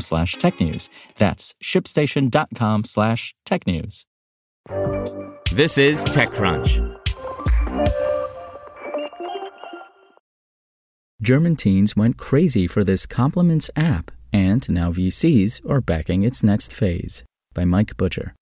slash technews. That's shipstation.com slash technews. This is TechCrunch. German teens went crazy for this Compliments app, and now VCs are backing its next phase. By Mike Butcher.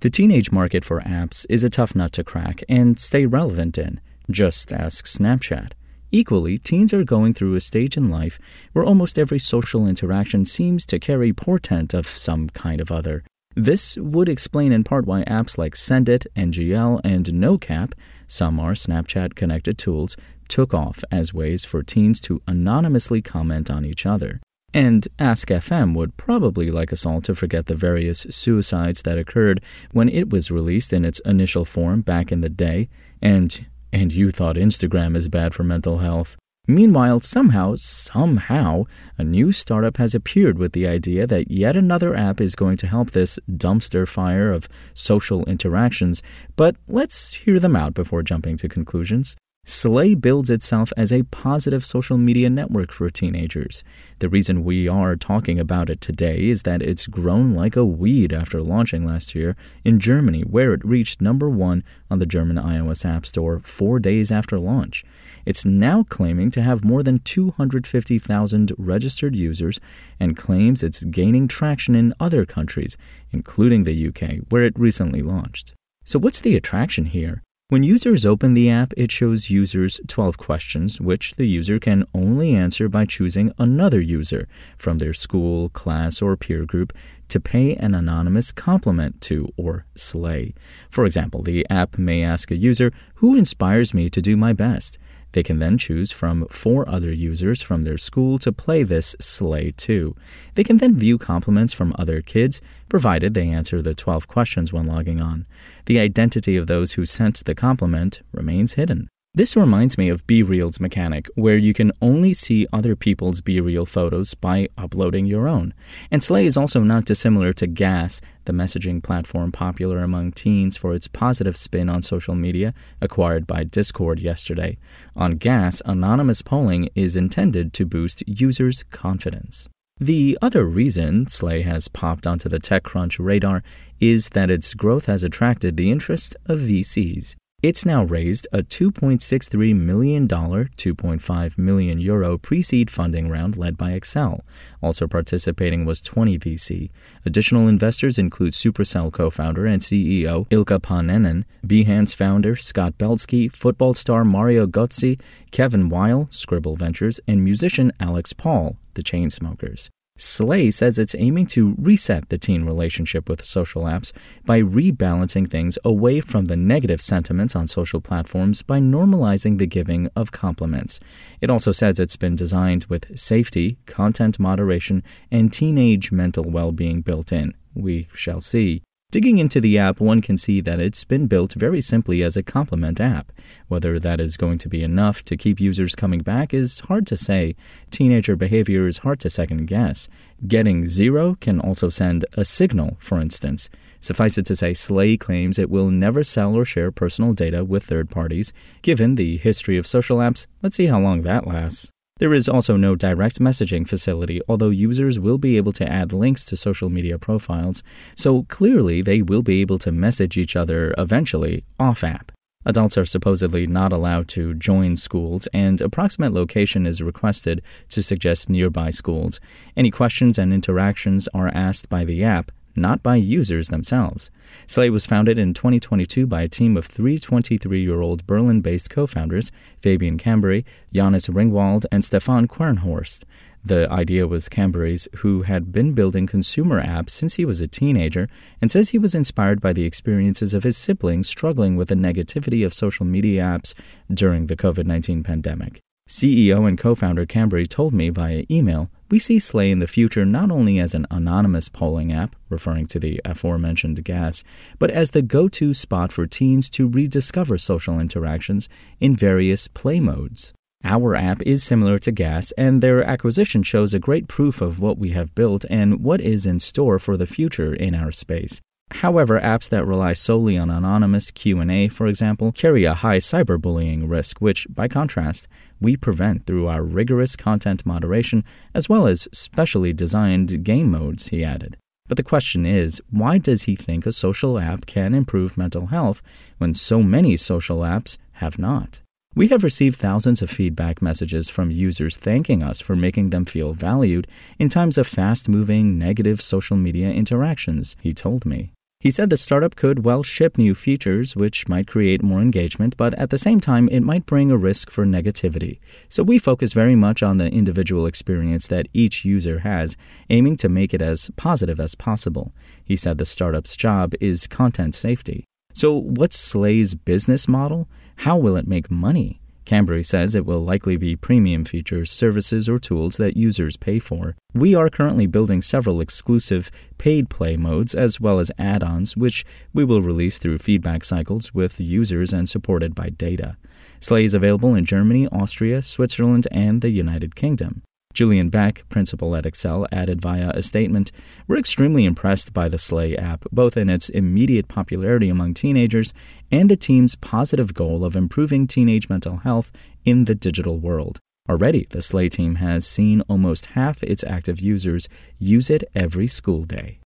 The teenage market for apps is a tough nut to crack and stay relevant in. Just ask Snapchat. Equally, teens are going through a stage in life where almost every social interaction seems to carry portent of some kind of other. This would explain in part why apps like Sendit, NGL, and NoCap, some are Snapchat connected tools, took off as ways for teens to anonymously comment on each other. And Ask FM would probably like us all to forget the various suicides that occurred when it was released in its initial form back in the day, and and you thought Instagram is bad for mental health. Meanwhile, somehow, somehow, a new startup has appeared with the idea that yet another app is going to help this dumpster fire of social interactions. But let's hear them out before jumping to conclusions. Slay builds itself as a positive social media network for teenagers. The reason we are talking about it today is that it's grown like a weed after launching last year in Germany, where it reached number one on the German iOS App Store four days after launch. It's now claiming to have more than 250,000 registered users and claims it's gaining traction in other countries, including the UK, where it recently launched. So, what's the attraction here? When users open the app, it shows users 12 questions, which the user can only answer by choosing another user from their school, class, or peer group to pay an anonymous compliment to or slay. For example, the app may ask a user, Who inspires me to do my best? They can then choose from four other users from their school to play this slay too. They can then view compliments from other kids, provided they answer the 12 questions when logging on. The identity of those who sent the compliment remains hidden. This reminds me of BeReal's mechanic, where you can only see other people's BeReal photos by uploading your own. And Slay is also not dissimilar to Gas, the messaging platform popular among teens for its positive spin on social media, acquired by Discord yesterday. On Gas, anonymous polling is intended to boost users' confidence. The other reason Slay has popped onto the TechCrunch radar is that its growth has attracted the interest of VCs. It's now raised a $2.63 million, 2.5 million euro pre-seed funding round led by Accel. Also participating was 20 VC. Additional investors include Supercell co-founder and CEO Ilkka Paananen, Behance founder Scott Belsky, football star Mario Götze, Kevin Weil, Scribble Ventures, and musician Alex Pall, the Chainsmokers. Slay says it's aiming to reset the teen relationship with social apps by rebalancing things away from the negative sentiments on social platforms by normalizing the giving of compliments. It also says it's been designed with safety, content moderation, and teenage mental well being built in. We shall see. Digging into the app, one can see that it's been built very simply as a compliment app. Whether that is going to be enough to keep users coming back is hard to say. Teenager behavior is hard to second guess. Getting zero can also send a signal, for instance. Suffice it to say, Slay claims it will never sell or share personal data with third parties. Given the history of social apps, let's see how long that lasts. There is also no direct messaging facility, although users will be able to add links to social media profiles, so clearly they will be able to message each other eventually off app. Adults are supposedly not allowed to join schools, and approximate location is requested to suggest nearby schools. Any questions and interactions are asked by the app, not by users themselves. Slay was founded in 2022 by a team of three 23 year old Berlin based co founders, Fabian Kamberi, Janis Ringwald, and Stefan Quernhorst. The idea was Kamberi's, who had been building consumer apps since he was a teenager and says he was inspired by the experiences of his siblings struggling with the negativity of social media apps during the COVID 19 pandemic. CEO and co founder Kamberi told me via email we see Slay in the future not only as an anonymous polling app, referring to the aforementioned gas, but as the go to spot for teens to rediscover social interactions in various play modes. Our app is similar to Gas, and their acquisition shows a great proof of what we have built and what is in store for the future in our space. However, apps that rely solely on anonymous Q&A, for example, carry a high cyberbullying risk, which, by contrast, we prevent through our rigorous content moderation as well as specially designed game modes, he added. But the question is, why does he think a social app can improve mental health when so many social apps have not? We have received thousands of feedback messages from users thanking us for making them feel valued in times of fast moving, negative social media interactions, he told me. He said the startup could well ship new features which might create more engagement, but at the same time, it might bring a risk for negativity. So we focus very much on the individual experience that each user has, aiming to make it as positive as possible. He said the startup's job is content safety. So, what's Slay's business model? How will it make money? Kamberi says it will likely be premium features, services, or tools that users pay for. We are currently building several exclusive paid play modes as well as add ons, which we will release through feedback cycles with users and supported by data. Slay is available in Germany, Austria, Switzerland, and the United Kingdom. Julian Beck, principal at Accel, added via a statement We're extremely impressed by the Slay app, both in its immediate popularity among teenagers and the team's positive goal of improving teenage mental health in the digital world. Already, the Slay team has seen almost half its active users use it every school day.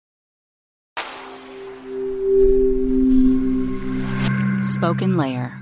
SpokenLayer.